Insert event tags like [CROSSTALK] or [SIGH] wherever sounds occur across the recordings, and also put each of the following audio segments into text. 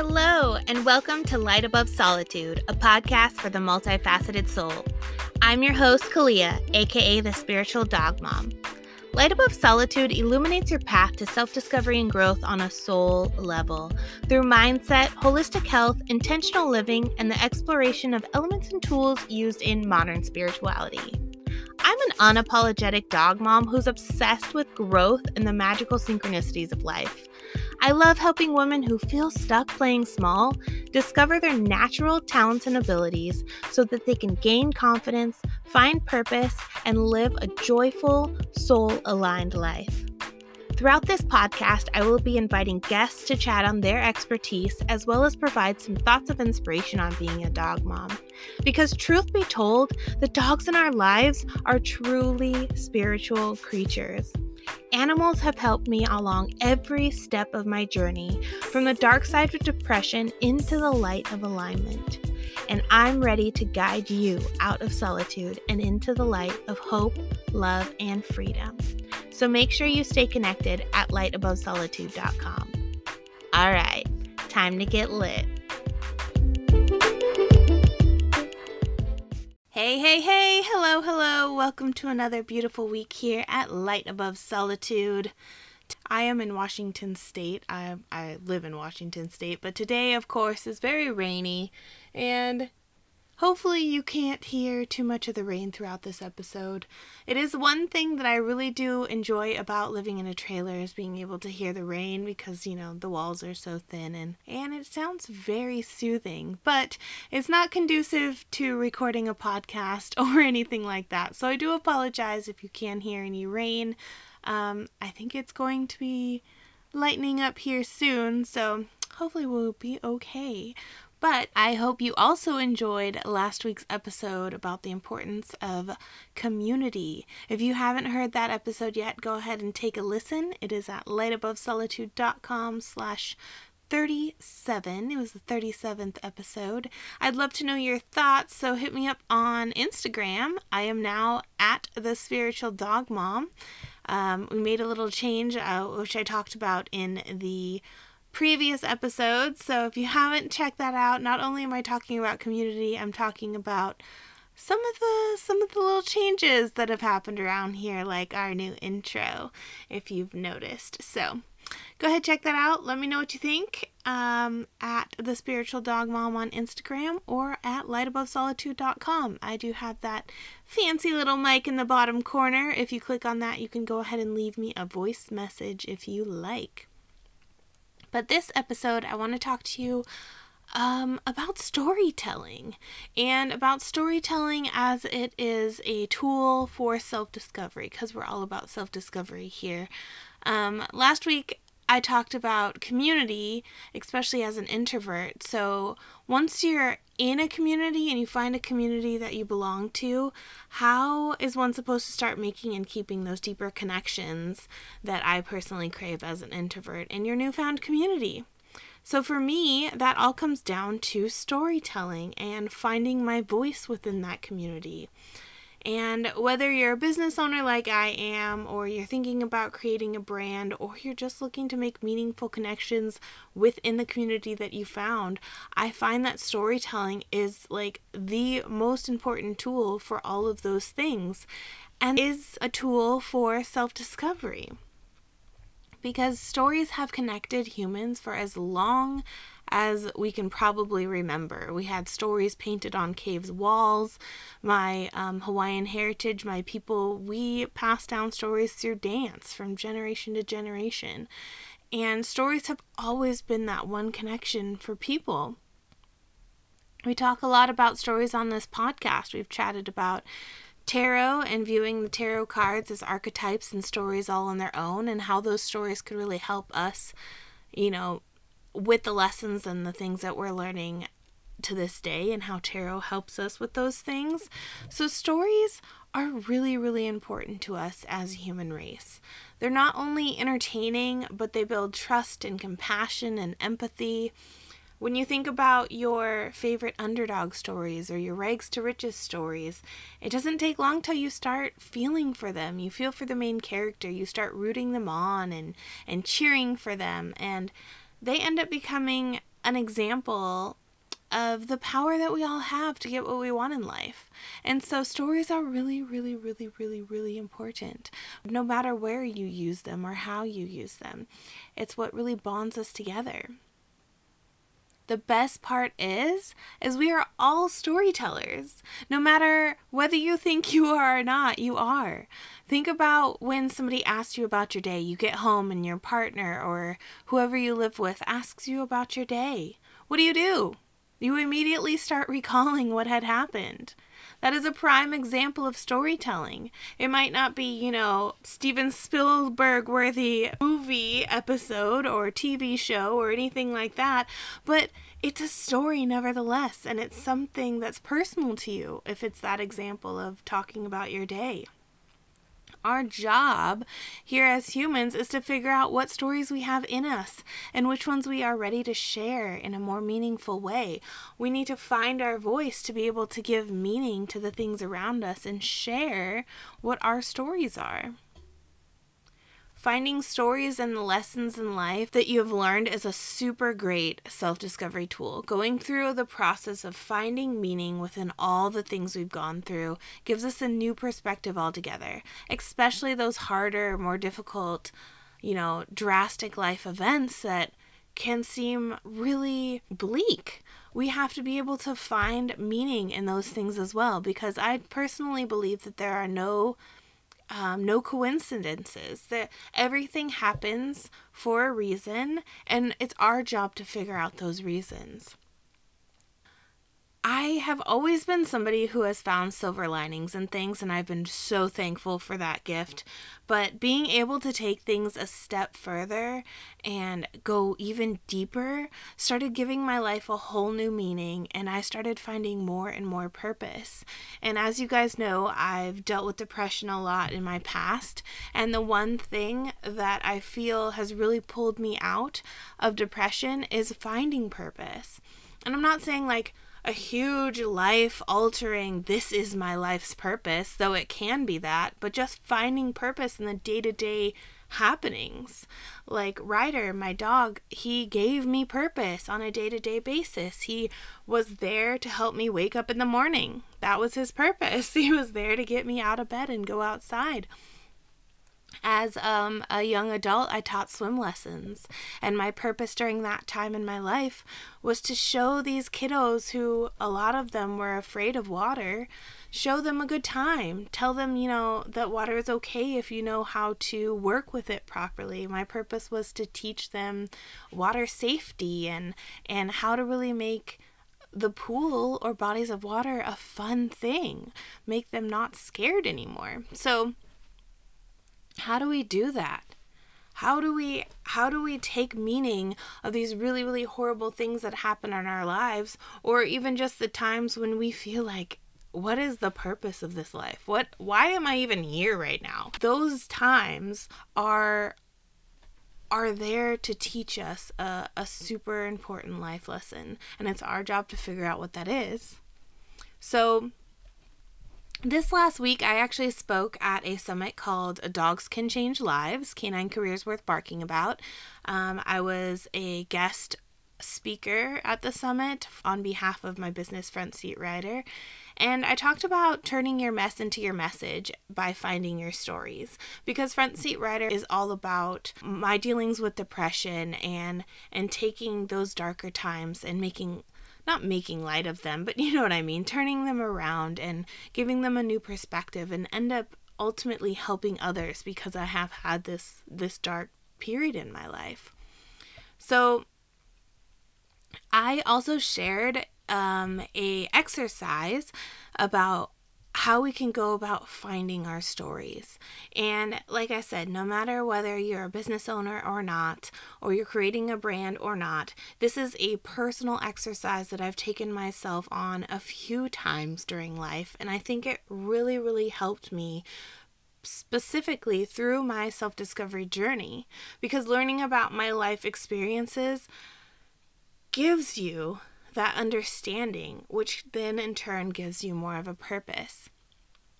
Hello, and welcome to Light Above Solitude, a podcast for the multifaceted soul. I'm your host, Kalia, aka the Spiritual Dog Mom. Light Above Solitude illuminates your path to self discovery and growth on a soul level through mindset, holistic health, intentional living, and the exploration of elements and tools used in modern spirituality. I'm an unapologetic dog mom who's obsessed with growth and the magical synchronicities of life. I love helping women who feel stuck playing small discover their natural talents and abilities so that they can gain confidence, find purpose, and live a joyful, soul aligned life. Throughout this podcast, I will be inviting guests to chat on their expertise as well as provide some thoughts of inspiration on being a dog mom. Because, truth be told, the dogs in our lives are truly spiritual creatures. Animals have helped me along every step of my journey, from the dark side of depression into the light of alignment. And I'm ready to guide you out of solitude and into the light of hope, love, and freedom. So make sure you stay connected at lightabovesolitude.com. All right, time to get lit. Hey, hey, hey, hello, hello. Welcome to another beautiful week here at Light Above Solitude. I am in Washington State. I, I live in Washington State, but today, of course, is very rainy and Hopefully, you can't hear too much of the rain throughout this episode. It is one thing that I really do enjoy about living in a trailer is being able to hear the rain because, you know, the walls are so thin and, and it sounds very soothing. But it's not conducive to recording a podcast [LAUGHS] or anything like that. So I do apologize if you can hear any rain. Um, I think it's going to be lightening up here soon, so hopefully we'll be okay. But I hope you also enjoyed last week's episode about the importance of community. If you haven't heard that episode yet, go ahead and take a listen. It is at lightabovesolitude.com slash 37. It was the 37th episode. I'd love to know your thoughts, so hit me up on Instagram. I am now at the spiritual dog mom. Um, we made a little change, uh, which I talked about in the previous episodes. So if you haven't checked that out, not only am I talking about community, I'm talking about some of the some of the little changes that have happened around here like our new intro if you've noticed. So, go ahead check that out. Let me know what you think um, at the spiritual dog mom on Instagram or at lightabovesolitude.com. I do have that fancy little mic in the bottom corner. If you click on that, you can go ahead and leave me a voice message if you like. But this episode, I want to talk to you um, about storytelling and about storytelling as it is a tool for self discovery because we're all about self discovery here. Um, last week, I talked about community, especially as an introvert. So, once you're in a community and you find a community that you belong to, how is one supposed to start making and keeping those deeper connections that I personally crave as an introvert in your newfound community? So, for me, that all comes down to storytelling and finding my voice within that community. And whether you're a business owner like I am, or you're thinking about creating a brand, or you're just looking to make meaningful connections within the community that you found, I find that storytelling is like the most important tool for all of those things and is a tool for self discovery. Because stories have connected humans for as long as we can probably remember. We had stories painted on caves' walls. My um, Hawaiian heritage, my people, we passed down stories through dance from generation to generation. And stories have always been that one connection for people. We talk a lot about stories on this podcast. We've chatted about tarot and viewing the tarot cards as archetypes and stories all on their own, and how those stories could really help us, you know, with the lessons and the things that we're learning to this day and how tarot helps us with those things. So, stories are really, really important to us as a human race. They're not only entertaining, but they build trust and compassion and empathy. When you think about your favorite underdog stories or your rags to riches stories, it doesn't take long till you start feeling for them. You feel for the main character, you start rooting them on and, and cheering for them. And they end up becoming an example of the power that we all have to get what we want in life. And so stories are really, really, really, really, really important. No matter where you use them or how you use them, it's what really bonds us together. The best part is is we are all storytellers. No matter whether you think you are or not, you are. Think about when somebody asks you about your day. You get home and your partner or whoever you live with asks you about your day. What do you do? You immediately start [LAUGHS] recalling what had happened. That is a prime example of storytelling. It might not be, you know, Steven Spielberg worthy movie episode or TV show or anything like that, but it's a story nevertheless, and it's something that's personal to you if it's that example of talking about your day. Our job here as humans is to figure out what stories we have in us and which ones we are ready to share in a more meaningful way. We need to find our voice to be able to give meaning to the things around us and share what our stories are. Finding stories and lessons in life that you have learned is a super great self discovery tool. Going through the process of finding meaning within all the things we've gone through gives us a new perspective altogether, especially those harder, more difficult, you know, drastic life events that can seem really bleak. We have to be able to find meaning in those things as well because I personally believe that there are no um, no coincidences that everything happens for a reason and it's our job to figure out those reasons I have always been somebody who has found silver linings and things, and I've been so thankful for that gift. But being able to take things a step further and go even deeper started giving my life a whole new meaning, and I started finding more and more purpose. And as you guys know, I've dealt with depression a lot in my past, and the one thing that I feel has really pulled me out of depression is finding purpose. And I'm not saying like, a huge life altering, this is my life's purpose, though it can be that, but just finding purpose in the day to day happenings. Like Ryder, my dog, he gave me purpose on a day to day basis. He was there to help me wake up in the morning. That was his purpose. [LAUGHS] He was there to get me out of bed and go outside as um, a young adult, I taught swim lessons. And my purpose during that time in my life was to show these kiddos who a lot of them were afraid of water, show them a good time. Tell them, you know, that water is okay if you know how to work with it properly. My purpose was to teach them water safety and, and how to really make the pool or bodies of water a fun thing, make them not scared anymore. So, how do we do that? How do we how do we take meaning of these really really horrible things that happen in our lives or even just the times when we feel like what is the purpose of this life? What why am I even here right now? Those times are are there to teach us a, a super important life lesson and it's our job to figure out what that is. So this last week, I actually spoke at a summit called Dogs Can Change Lives Canine Careers Worth Barking About. Um, I was a guest speaker at the summit on behalf of my business Front Seat Rider. And I talked about turning your mess into your message by finding your stories because Front Seat Rider is all about my dealings with depression and and taking those darker times and making not making light of them, but [LAUGHS] you know what I mean, turning them around and giving them a new perspective and end up ultimately helping others because I have had this this dark period in my life. So I also shared um, a exercise about how we can go about finding our stories. And like I said, no matter whether you're a business owner or not, or you're creating a brand or not, this is a personal exercise that I've taken myself on a few times during life. And I think it really, really helped me specifically through my self discovery journey because learning about my life experiences gives you that understanding, which then in turn gives you more of a purpose.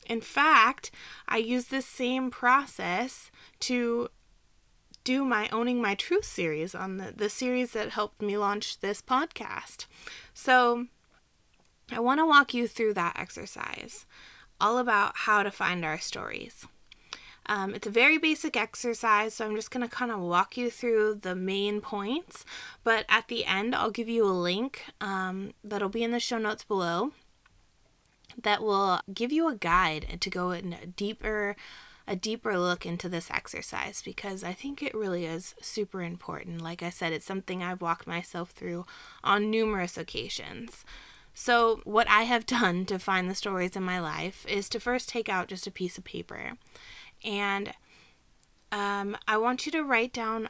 In fact, I use this same process to do my Owning My Truth series on the, the series that helped me launch this podcast. So I want to walk you through that exercise, all about how to find our stories. Um, it's a very basic exercise, so I'm just going to kind of walk you through the main points. But at the end, I'll give you a link um, that'll be in the show notes below that will give you a guide to go in deeper a deeper look into this exercise because I think it really is super important. Like I said, it's something I've walked myself through on numerous occasions. So, what I have [LAUGHS] done to find the stories in my life is to first take out just a piece of paper. And um, I want you to write down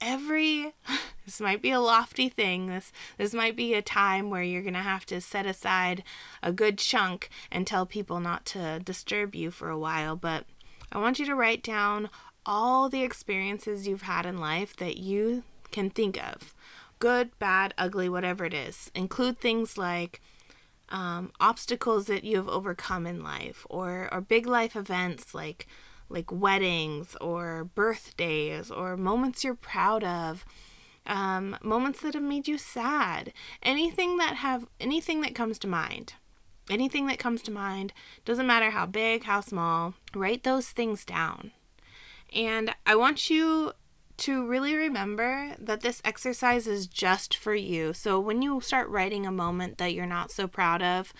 every [LAUGHS] this might be a lofty thing this this might be a time where you're going to have to set aside a good chunk and tell people not to disturb you for a while but i want you to write down all the experiences you've had in life that you can think of. Good bad ugly whatever it is. Include things like um, obstacles that you have overcome in life or or big life events like like weddings or birthdays or moments you're proud of um, moments that have made you sad. Anything that have anything that comes to mind anything that comes to mind doesn't matter how big how small write those things down. And i want you to really remember that this exercise is just for you. So when you start writing a moment that you're not so proud of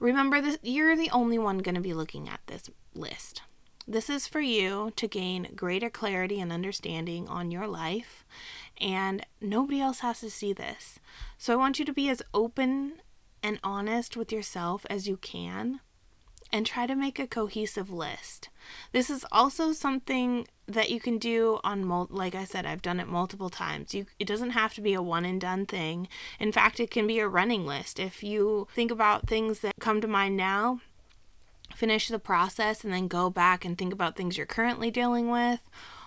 remember that you're the only one going to be looking at this list this is for you to gain greater clarity and understanding on your life, and nobody else has to see this. So I want you to be as open and honest with yourself as you can and try to make a cohesive list. This is also something that you can do on mul- like I said I've done it multiple times. You it doesn't have to be a one and done thing. In fact, it can be a running list. If you think about things that come to mind now, finish the process and then go back and think about things you're currently dealing with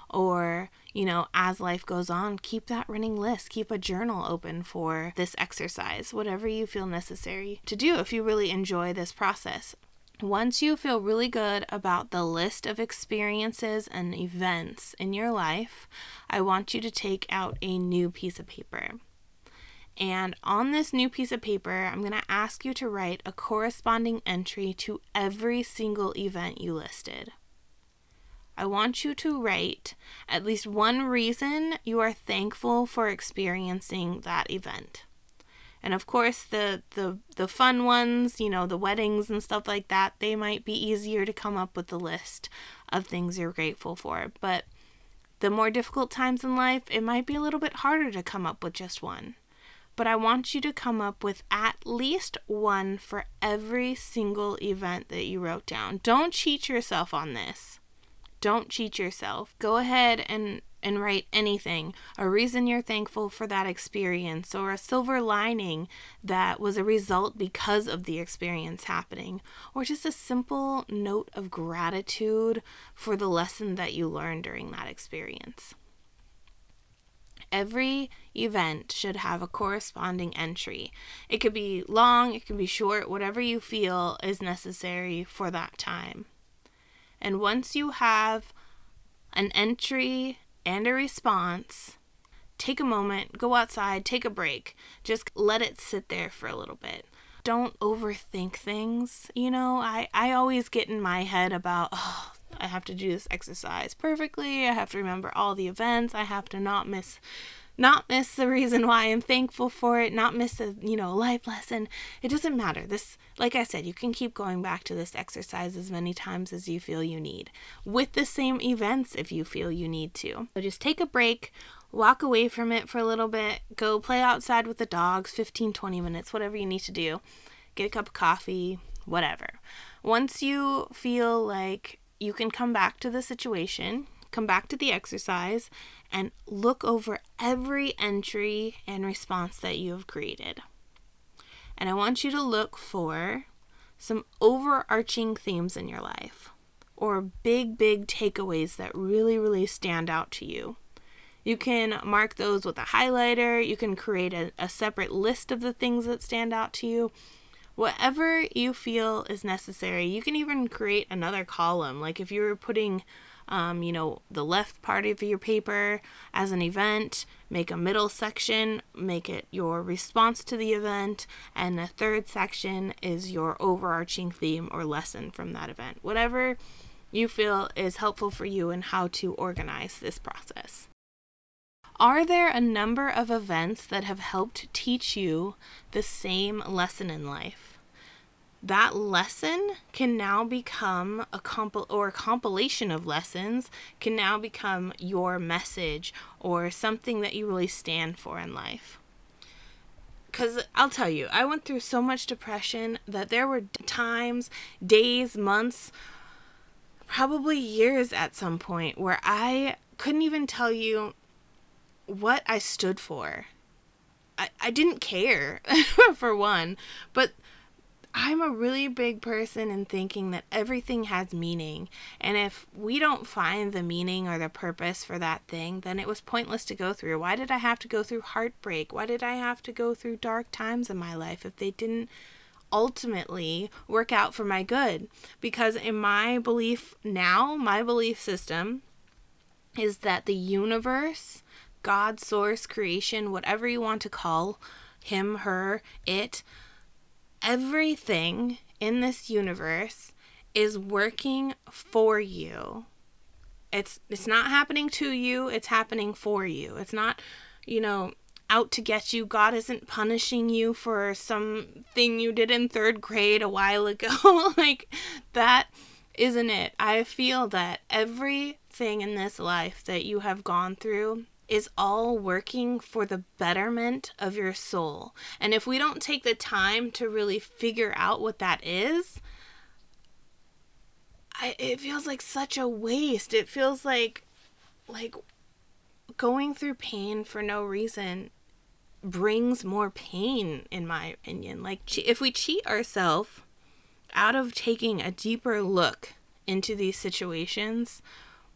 or you know as life goes on keep that running list keep a journal open for this exercise whatever you feel necessary to do if you really enjoy this process once you feel really good about the list of experiences and events in your life, I want you to take out a new piece of paper. And on this new piece of paper, I'm going to ask you to write a corresponding entry to every single event you listed. I want you to write at least one reason you are thankful for experiencing that event. And of course, the, the, the fun ones, you know, the weddings and stuff like that, they might be easier to come up with a list of things you're grateful for. But the more difficult times in life, it might be a little bit harder to come up with just one but I want you to come up with at least one for every single event that you wrote down. Don't cheat yourself on this. Don't cheat yourself. Go ahead and and write anything a reason you're thankful for that experience or a silver lining that was a result because of the experience happening or just a simple note of gratitude for the lesson that you learned during that experience. Every event should have a corresponding entry. It could be long, it could be short, whatever you feel is necessary for that time. And once you have an entry and a response, take a moment, go outside, take a break. Just let it sit there for a little bit. Don't overthink things. You know, I, I always get in my head about, oh, I have to do this exercise perfectly. I have to remember all the events. I have to not miss not miss the reason why I'm thankful for it, not miss a, you know, life lesson. It doesn't matter. This like I said, you can keep going back to this exercise as many times as you feel you need with the same events if you feel you need to. So just take a break, walk away from it for a little bit, go play outside with the dogs 15 20 minutes, whatever you need to do. Get a cup of coffee, whatever. Once you feel like you can come back to the situation, come back to the exercise, and look over every entry and response that you have created. And I want you to look for some overarching themes in your life or big, big takeaways that really, really stand out to you. You can mark those with a highlighter. You can create a, a separate list of the things that stand out to you whatever you feel is necessary. You can even create another column. Like if you were putting um, you know, the left part of your paper as an event, make a middle section, make it your response to the event, and the third section is your overarching theme or lesson from that event. Whatever you feel is helpful for you and how to organize this process. Are there a number of events that have helped teach you the same lesson in life? that lesson can now become a comp- or a compilation of lessons can now become your message or something that you really stand for in life. Cuz I'll tell you, I went through so much depression that there were times, days, months, probably years at some point where I couldn't even tell you what I stood for. I, I didn't care, [LAUGHS] for one, but I'm a really big person in thinking that everything has meaning. And if we don't find the meaning or the purpose for that thing, then it was pointless to go through. Why did I have to go through heartbreak? Why did I have to go through dark times in my life if they didn't ultimately work out for my good? Because in my belief now, my belief system is that the universe, God, source, creation, whatever you want to call him, her, it, everything in this universe is working for you. It's it's not happening to you, it's happening for you. It's not, you know, out to get you. God isn't punishing you for something you did in 3rd grade a while ago. [LAUGHS] like that isn't it. I feel that everything in this life that you have gone through is all working for the betterment of your soul. And if we don't take the time to really figure out what that is, I, it feels like such a waste. It feels like like going through pain for no reason brings more pain in my opinion. Like if we cheat ourselves out of taking a deeper look into these situations,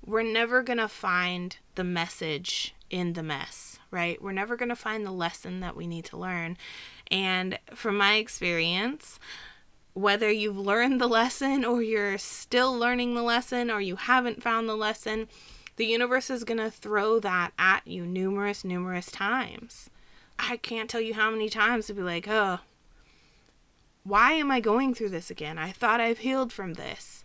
we're never going to find the message in the mess, right? We're never going to find the lesson that we need to learn. And from my experience, whether you've learned the lesson or you're still learning the lesson or you haven't found the lesson, the universe is going to throw that at you numerous, numerous times. I can't tell you how many times to be like, oh, why am I going through this again? I thought I've healed from this.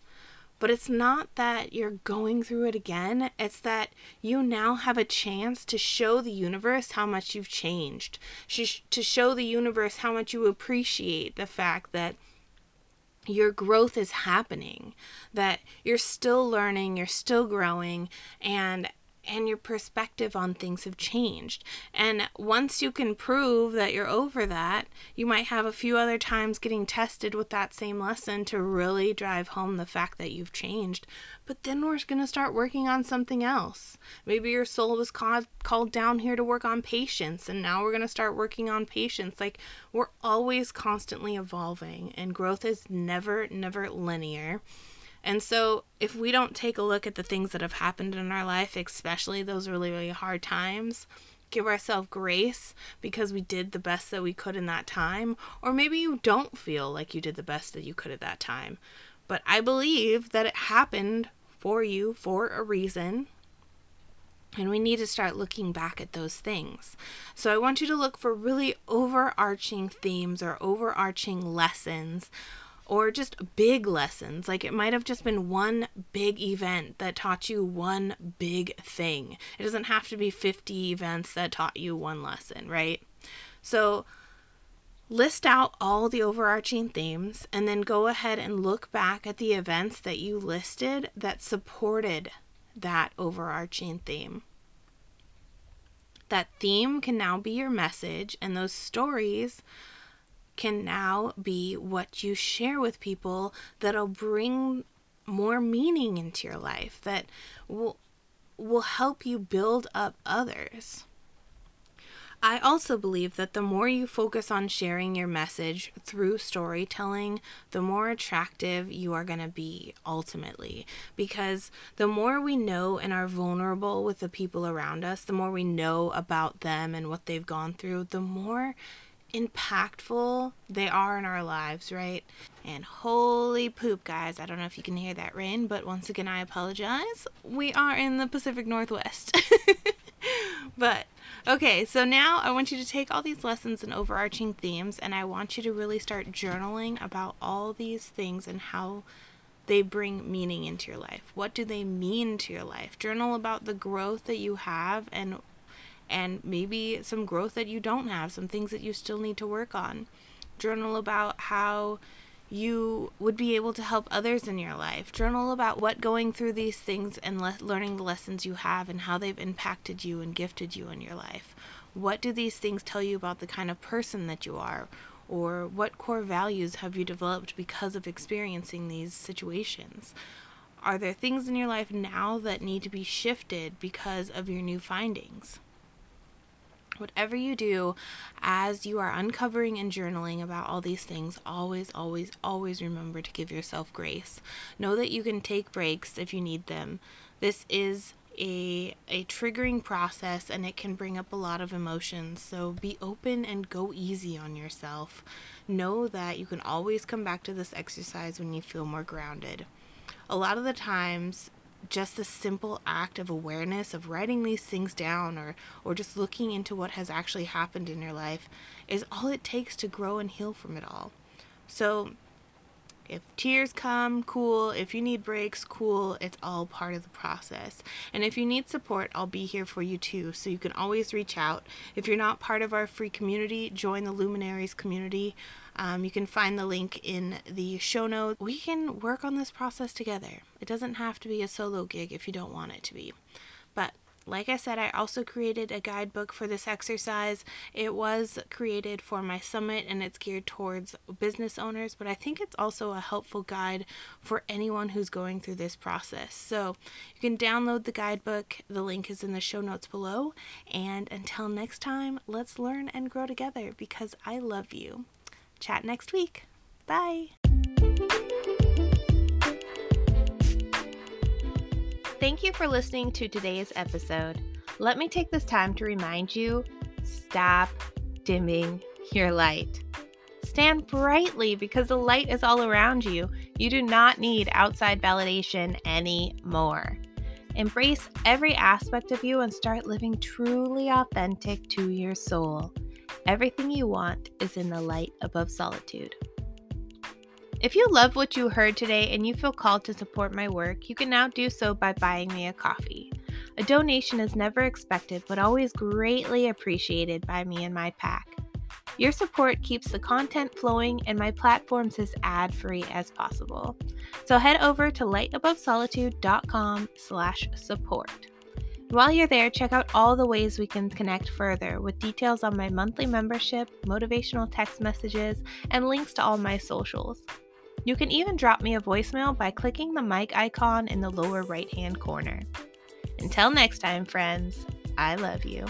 But it's not that you're going through it again, it's that you now have a chance to show the universe how much you've changed, to show the universe how much you appreciate the fact that your growth is happening, that you're still learning, you're still growing, and and your perspective on things have changed. And once you can prove that you're over that, you might have a few other times getting tested with that same lesson to really drive home the fact that you've changed. But then we're going to start working on something else. Maybe your soul was called called down here to work on patience and now we're going to start working on patience. Like we're always constantly evolving and growth is never never linear. And so, if we don't take a look at the things that have happened in our life, especially those really, really hard times, give ourselves grace because we did the best that we could in that time, or maybe you don't feel like you did the best that you could at that time. But I believe that it happened for you for a reason. And we need to start looking back at those things. So I want you to look for really overarching themes or overarching lessons or just big lessons. Like it might have just been one big event that taught you one big thing. It doesn't have to be 50 events that taught you one lesson, right? So list out all the overarching themes and then go ahead and look back at the events that you listed that supported that overarching theme. That theme can now be your message, and those stories can now be what you share with people that'll bring more meaning into your life that will will help you build up others. I also believe that the more you focus on sharing your message through storytelling, the more attractive you are going to be ultimately. Because the more we know and are vulnerable with the people around us, the more we know about them and what they've gone through, the more impactful they are in our lives, right? And holy poop, guys, I don't know if you can hear that rain, but once again, I apologize. We are in the Pacific Northwest. [LAUGHS] but okay, so now I want you to take all these lessons and overarching themes, and I want you to really start journaling about all these things and how they bring meaning into your life. What do they mean to your life? Journal about the growth that you have and and maybe some growth that you don't have, some things that you still need to work on. Journal about how you would be able to help others in your life. Journal about what going through these things and le- learning the lessons you have and how they've impacted you and gifted you in your life. What do these things tell you about the kind of person that you are? Or what core values have you developed because of experiencing these situations? Are there things in your life now that need to be shifted because of your new findings? Whatever you do as you are uncovering and journaling about all these things, always, always, always remember to give yourself grace. Know that you can take breaks if you need them. This is a a triggering process and it can bring up a lot of emotions. So be open and go easy on yourself. Know that you can always come back to this exercise when you feel more grounded. A lot of the times just the simple act of awareness of writing these things down or or just looking into what has actually happened in your life is all it takes to grow and heal from it all. So if tears come, cool. If you need breaks, cool. It's all part of the process. And if you need support, I'll be here for you too. So you can always reach out. If you're not part of our free community, join the Luminaries community. Um, you can find the link in the show notes. We can work on this process together. It doesn't have to be a solo gig if you don't want it to be. But like I said, I also created a guidebook for this exercise. It was created for my summit and it's geared towards business owners, but I think it's also a helpful guide for anyone who's going through this process. So you can download the guidebook. The link is in the show notes below. And until next time, let's learn and grow together because I love you. Chat next week. Bye. Thank you for listening to today's episode. Let me take this time to remind you stop dimming your light. Stand brightly because the light is all around you. You do not need outside validation anymore. Embrace every aspect of you and start living truly authentic to your soul. Everything you want is in the light above solitude. If you love what you heard today and you feel called to support my work, you can now do so by buying me a coffee. A donation is never expected but always greatly appreciated by me and my pack. Your support keeps the content flowing and my platforms as ad-free as possible. So head over to lightabovesolitude.com slash support. While you're there, check out all the ways we can connect further with details on my monthly membership, motivational text messages, and links to all my socials. You can even drop me a voicemail by clicking the mic icon in the lower right hand corner. Until next time, friends, I love you.